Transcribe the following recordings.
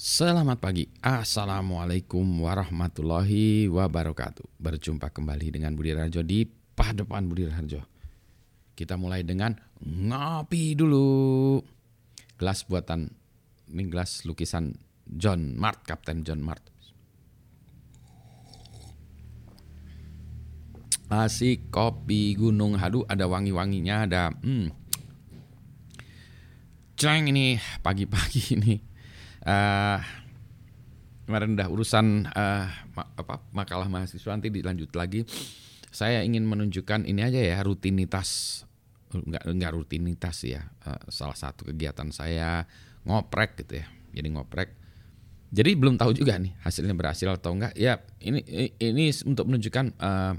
Selamat pagi, Assalamualaikum warahmatullahi wabarakatuh. Berjumpa kembali dengan Budi Rajo di Padepan Budi Rajo Kita mulai dengan ngopi dulu. Gelas buatan, ini gelas lukisan John Mart, Kapten John Mart. Asik kopi gunung hadu ada wangi-wanginya ada hmm. Ceng ini pagi-pagi ini uh, kemarin udah urusan uh, apa makalah mahasiswa nanti dilanjut lagi. Saya ingin menunjukkan ini aja ya rutinitas. Nggak nggak rutinitas ya uh, salah satu kegiatan saya ngoprek gitu ya jadi ngoprek. Jadi belum tahu juga nih hasilnya berhasil atau enggak ya ini ini untuk menunjukkan uh,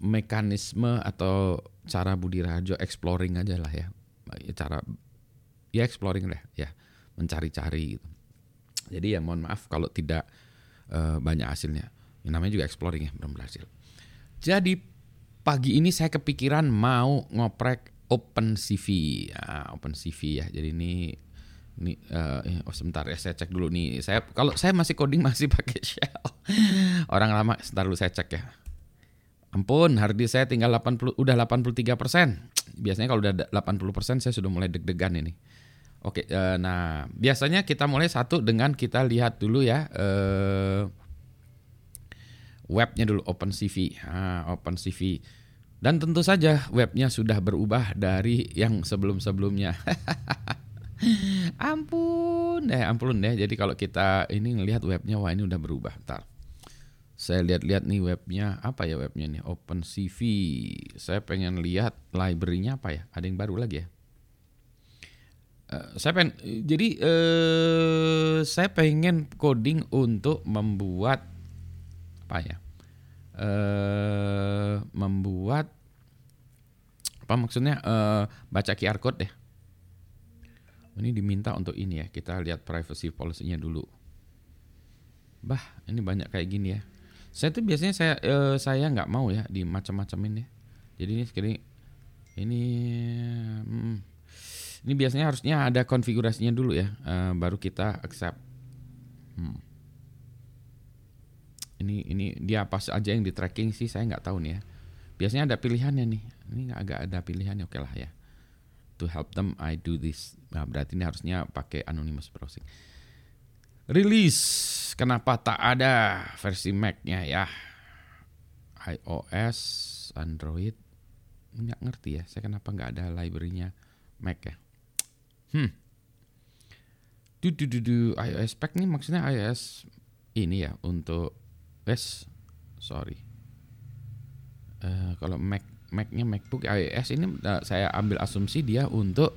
mekanisme atau cara Budi Rajo exploring aja lah ya. Cara ya exploring lah ya mencari-cari gitu. Jadi ya mohon maaf kalau tidak uh, banyak hasilnya. Yang namanya juga exploring ya belum berhasil. Jadi pagi ini saya kepikiran mau ngoprek Open CV, ya, Open CV ya. Jadi ini ini uh, oh sebentar ya saya cek dulu nih. Saya kalau saya masih coding masih pakai shell. Orang lama sebentar dulu saya cek ya. Ampun, hard disk saya tinggal 80 udah 83%. Biasanya kalau udah 80% saya sudah mulai deg-degan ini. Oke, uh, nah biasanya kita mulai satu dengan kita lihat dulu ya uh, webnya dulu OpenCV, nah, OpenCV, dan tentu saja webnya sudah berubah dari yang sebelum-sebelumnya. ampun deh, ampun deh. Jadi kalau kita ini ngelihat webnya, wah ini udah berubah. Ntar saya lihat-lihat nih webnya apa ya webnya nih OpenCV. Saya pengen lihat library-nya apa ya? Ada yang baru lagi ya? Uh, saya pengen jadi uh, saya pengen coding untuk membuat apa ya? Uh, membuat apa maksudnya? Uh, baca QR code deh. Ini diminta untuk ini ya kita lihat privacy policy-nya dulu. Bah ini banyak kayak gini ya. Saya tuh biasanya saya uh, saya nggak mau ya di macam-macamin ya jadi ini sekali ini hmm, ini biasanya harusnya ada konfigurasinya dulu ya, uh, baru kita accept. Hmm. Ini ini dia apa saja yang di tracking sih saya nggak tahu nih ya. Biasanya ada pilihannya nih. Ini agak ada pilihannya oke lah ya. To help them I do this. Nah, berarti ini harusnya pakai anonymous browsing. Release. Kenapa tak ada versi Mac-nya ya? iOS, Android. Nggak ngerti ya. Saya kenapa nggak ada library-nya Mac ya? Hmm. Du, du, du, du. iOS pack nih maksudnya iOS ini ya untuk wes sorry. Uh, kalau Mac Mac-nya MacBook iOS ini uh, saya ambil asumsi dia untuk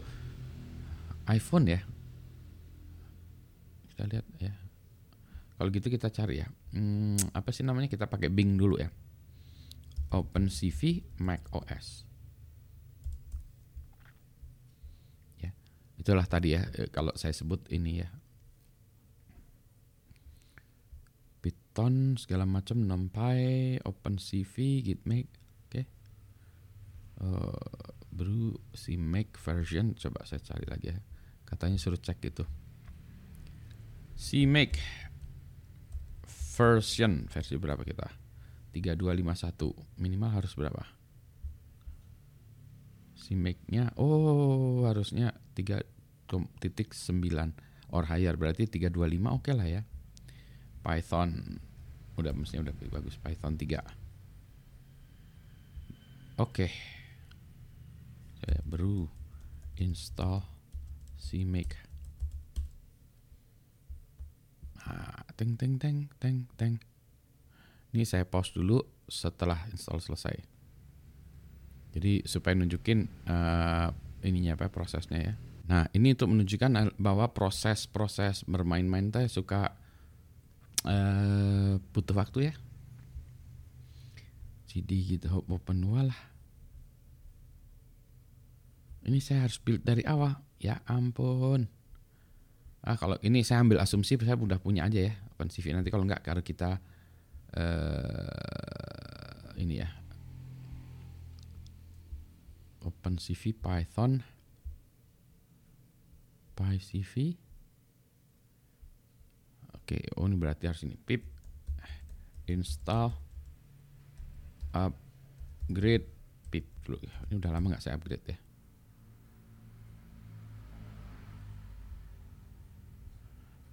iPhone ya. Kita lihat ya. Kalau gitu kita cari ya. Hmm, apa sih namanya? Kita pakai Bing dulu ya. OpenCV Mac OS. Itulah tadi ya eh, kalau saya sebut ini ya. Python segala macam NumPy, OpenCV, Gitmake, oke. Okay. Uh, eh, baru si make version coba saya cari lagi ya. Katanya suruh cek gitu. Si make version versi berapa kita? 3251 minimal harus berapa? Si make-nya oh harusnya 3 titik 9 or higher. Berarti 325 oke okay lah ya. Python. Udah mestinya udah bagus. Python 3 oke. Okay. saya baru install cmake nah, teng teng teng teng teng. Ini saya pause dulu setelah install selesai. Jadi supaya nunjukin uh, ininya apa prosesnya ya Nah, ini untuk menunjukkan bahwa proses-proses bermain-main teh suka uh, butuh waktu ya. CD gitu open lah. Ini saya harus build dari awal. Ya ampun. Ah, kalau ini saya ambil asumsi saya udah punya aja ya OpenCV. Nanti kalau nggak kalau kita uh, ini ya OpenCV Python PyCV Oke, oh ini berarti harus ini pip install upgrade pip dulu. Ini udah lama nggak saya upgrade ya.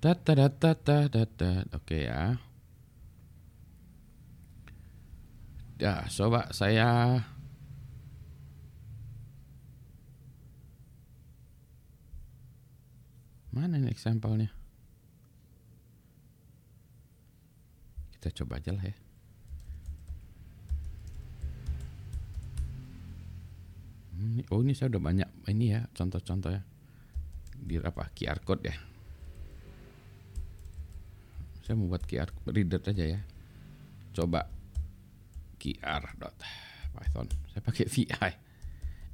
Data data data data. Oke ya. Ya, coba saya Mana ini example-nya? Kita coba aja lah ya. Hmm, oh ini saya udah banyak ini ya contoh-contoh ya di apa QR code ya. Saya mau buat QR reader aja ya. Coba QR dot Python. Saya pakai VI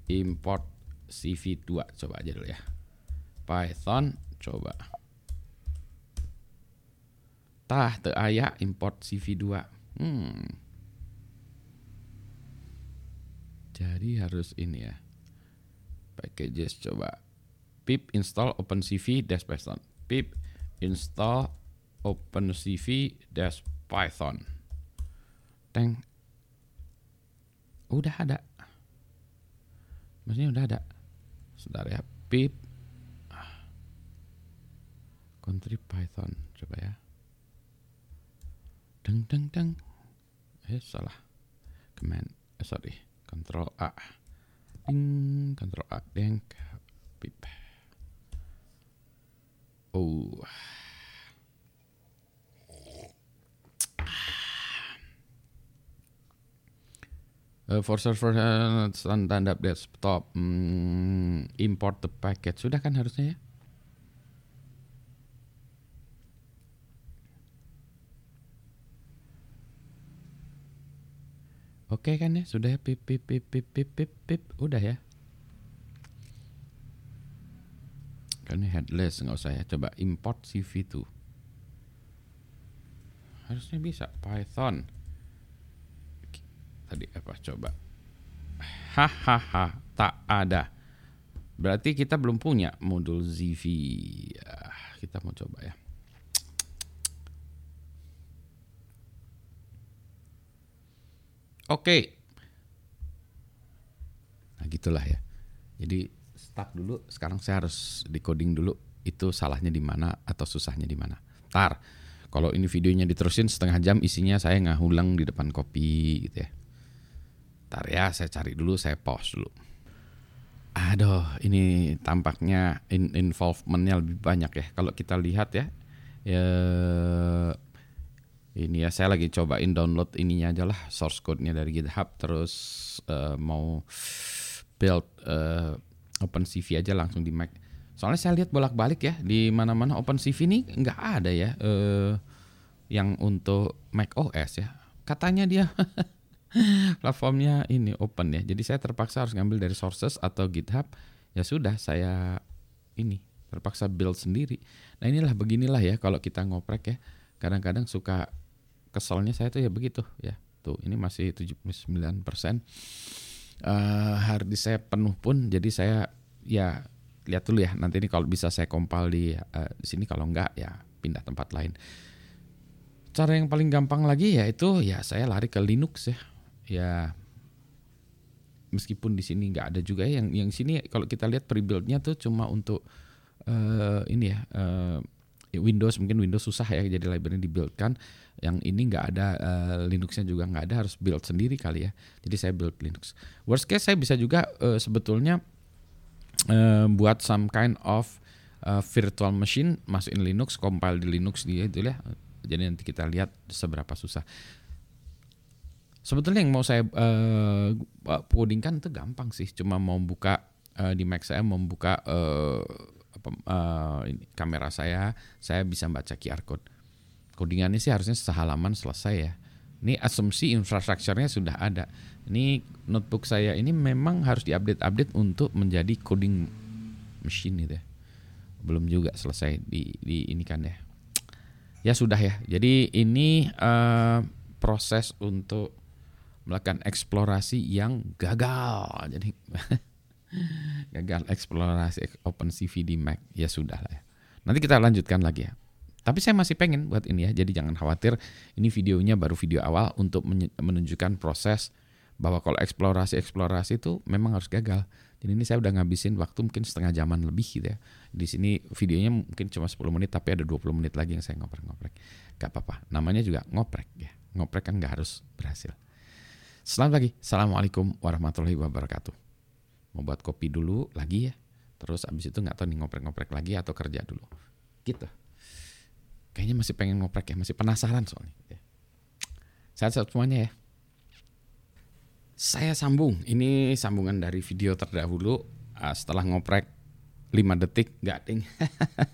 import CV2 coba aja dulu ya. Python coba. Tah te aya import CV2 hmm. jadi harus ini ya. Packages coba. Pip install OpenCV dash Python. Pip install OpenCV dash Python. Teng. Udah ada. Maksudnya udah ada. Sebentar ya. Pip country python. Coba ya. Deng deng deng. Eh salah. Command. Eh, sorry. Control A. Ding. Control A. Deng. Pip. Oh. Uh, for server uh, standard desktop. Um, import the packet sudah kan harusnya ya Oke kan ya, sudah ya pip pip pip pip pip pip pip udah ya. Kan headless nggak usah ya. Coba import CV2. Harusnya bisa Python. Tadi apa coba? Hahaha, tak ada. Berarti kita belum punya modul ZV. Ya, kita mau coba ya. Oke. Nah gitulah ya. Jadi start dulu. Sekarang saya harus decoding dulu. Itu salahnya di mana atau susahnya di mana. Tar. Kalau ini videonya diterusin setengah jam isinya saya ngahulang di depan kopi gitu ya. Tar ya saya cari dulu saya pause dulu. Aduh ini tampaknya in involvementnya lebih banyak ya. Kalau kita lihat ya. Ya ini ya saya lagi cobain download ininya aja lah source code-nya dari GitHub terus uh, mau build uh, OpenCV aja langsung di Mac. Soalnya saya lihat bolak-balik ya di mana-mana OpenCV ini nggak ada ya uh, yang untuk Mac OS ya. Katanya dia platformnya ini open ya. Jadi saya terpaksa harus ngambil dari sources atau GitHub. Ya sudah saya ini terpaksa build sendiri. Nah inilah beginilah ya kalau kita ngoprek ya. Kadang-kadang suka keselnya saya tuh ya begitu ya. Tuh ini masih 79 persen. Uh, hard disk saya penuh pun jadi saya ya lihat dulu ya. Nanti ini kalau bisa saya kompal di uh, di sini kalau enggak ya pindah tempat lain. Cara yang paling gampang lagi ya itu ya saya lari ke Linux ya. Ya meskipun di sini nggak ada juga ya. Yang yang sini kalau kita lihat prebuildnya tuh cuma untuk uh, ini ya uh, Windows mungkin Windows susah ya jadi library dibuildkan. Yang ini nggak ada uh, Linuxnya juga nggak ada harus build sendiri kali ya. Jadi saya build Linux. Worst case saya bisa juga uh, sebetulnya uh, buat some kind of uh, virtual machine masukin Linux compile di Linux dia itu ya. Jadi nanti kita lihat seberapa susah. Sebetulnya yang mau saya uh, codingkan itu gampang sih. Cuma mau buka uh, di Mac saya membuka uh, uh, ini, kamera saya saya bisa baca QR code codingannya sih harusnya sehalaman selesai ya. Ini asumsi infrastrukturnya sudah ada. Ini notebook saya ini memang harus diupdate-update untuk menjadi coding machine gitu ya. Belum juga selesai di, di ini kan ya. Ya sudah ya. Jadi ini uh, proses untuk melakukan eksplorasi yang gagal. Jadi gagal eksplorasi OpenCV di Mac. Ya sudah lah ya. Nanti kita lanjutkan lagi ya. Tapi saya masih pengen buat ini ya, jadi jangan khawatir. Ini videonya baru video awal untuk menunjukkan proses bahwa kalau eksplorasi-eksplorasi itu memang harus gagal. Jadi ini saya udah ngabisin waktu mungkin setengah jaman lebih gitu ya. Di sini videonya mungkin cuma 10 menit tapi ada 20 menit lagi yang saya ngoprek-ngoprek. Gak apa-apa, namanya juga ngoprek ya. Ngoprek kan gak harus berhasil. Selamat pagi, Assalamualaikum warahmatullahi wabarakatuh. Mau buat kopi dulu lagi ya. Terus abis itu nggak tahu nih ngoprek-ngoprek lagi atau kerja dulu. Gitu. Kayaknya masih pengen ngoprek ya, masih penasaran soalnya. Sehat-sehat semuanya ya. Saya sambung. Ini sambungan dari video terdahulu. Uh, setelah ngoprek 5 detik, nggak ding.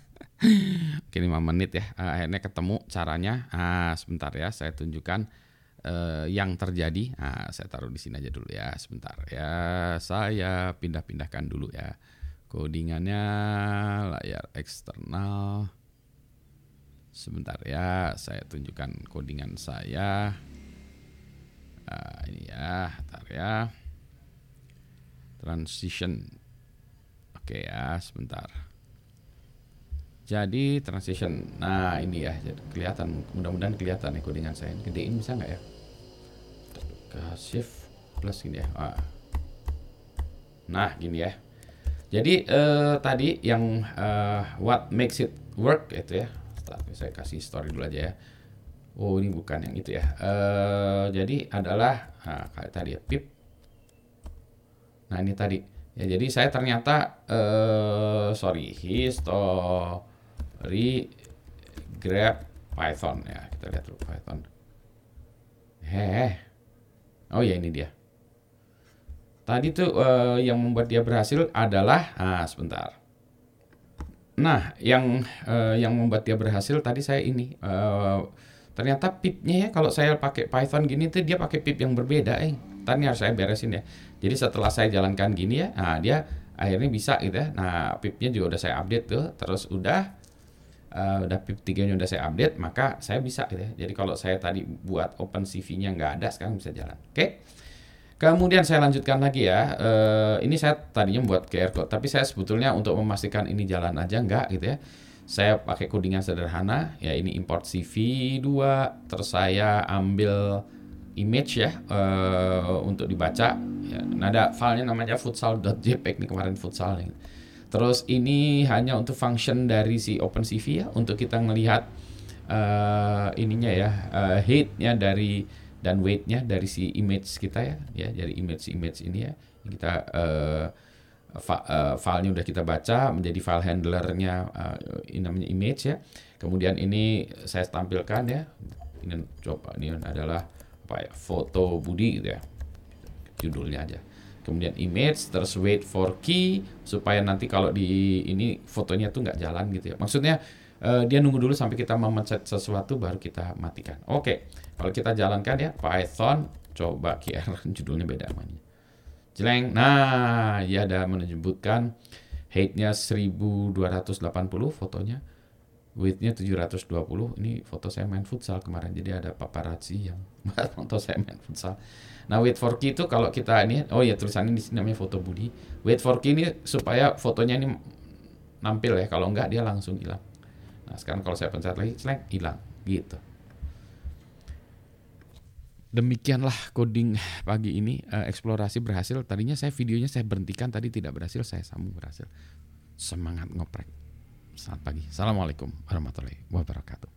Oke 5 menit ya. Uh, akhirnya ketemu caranya. Ah, sebentar ya, saya tunjukkan uh, yang terjadi. Nah, saya taruh di sini aja dulu ya, sebentar ya. Saya pindah-pindahkan dulu ya. Codingannya layar eksternal. Sebentar ya, saya tunjukkan codingan saya. Nah, ini ya, ntar ya. Transition. Oke ya, sebentar. Jadi transition. Nah, ini ya, kelihatan. Mudah-mudahan kelihatan nih codingan saya. Gedein bisa nggak ya? Ke shift plus gini ya. Ah. Nah, gini ya. Jadi eh, tadi yang eh, what makes it work itu ya. Saya kasih story dulu aja ya Oh ini bukan yang itu ya. Uh, jadi adalah nah, kayak tadi ya pip. Nah ini tadi. Ya jadi saya ternyata uh, sorry history grab Python ya kita lihat dulu Python. Heh. Oh ya ini dia. Tadi tuh uh, yang membuat dia berhasil adalah ah sebentar. Nah, yang uh, yang membuat dia berhasil tadi saya ini uh, ternyata pipnya ya kalau saya pakai Python gini tuh dia pakai pip yang berbeda eh tadi harus saya beresin ya jadi setelah saya jalankan gini ya nah dia akhirnya bisa gitu ya nah pipnya juga udah saya update tuh terus udah uh, udah pip 3 nya udah saya update maka saya bisa gitu ya jadi kalau saya tadi buat open CV nya nggak ada sekarang bisa jalan oke okay? Kemudian saya lanjutkan lagi ya. Uh, ini saya tadinya buat QR code, tapi saya sebetulnya untuk memastikan ini jalan aja nggak gitu ya saya pakai codingan sederhana ya ini import CV 2 terus saya ambil image ya uh, untuk dibaca ya, nah ada filenya namanya futsal.jpg nih kemarin futsal nih. Terus ini hanya untuk function dari si OpenCV ya untuk kita melihat uh, ininya ya uh, height-nya dari dan weight-nya dari si image kita ya ya dari image image ini ya kita uh, uh, filenya udah kita baca menjadi file handlernya uh, ini namanya image ya. Kemudian ini saya tampilkan ya. Ini coba ini adalah apa ya? Foto Budi gitu ya. Judulnya aja. Kemudian image terus wait for key supaya nanti kalau di ini fotonya tuh nggak jalan gitu ya. Maksudnya uh, dia nunggu dulu sampai kita memencet sesuatu baru kita matikan. Oke, kalau kita jalankan ya Python coba QR judulnya beda namanya. Jeleng. Nah, ya ada menyebutkan height-nya 1280 fotonya. Width-nya 720. Ini foto saya main futsal kemarin. Jadi ada paparazzi yang foto saya main futsal. Nah, wait for key itu kalau kita ini oh ya tulisannya di sini namanya foto Budi. Wait for key ini supaya fotonya ini nampil ya. Kalau enggak dia langsung hilang. Nah, sekarang kalau saya pencet lagi, seleng hilang gitu demikianlah coding pagi ini uh, eksplorasi berhasil tadinya saya videonya saya berhentikan tadi tidak berhasil saya sambung berhasil semangat ngoprek selamat pagi assalamualaikum warahmatullahi wabarakatuh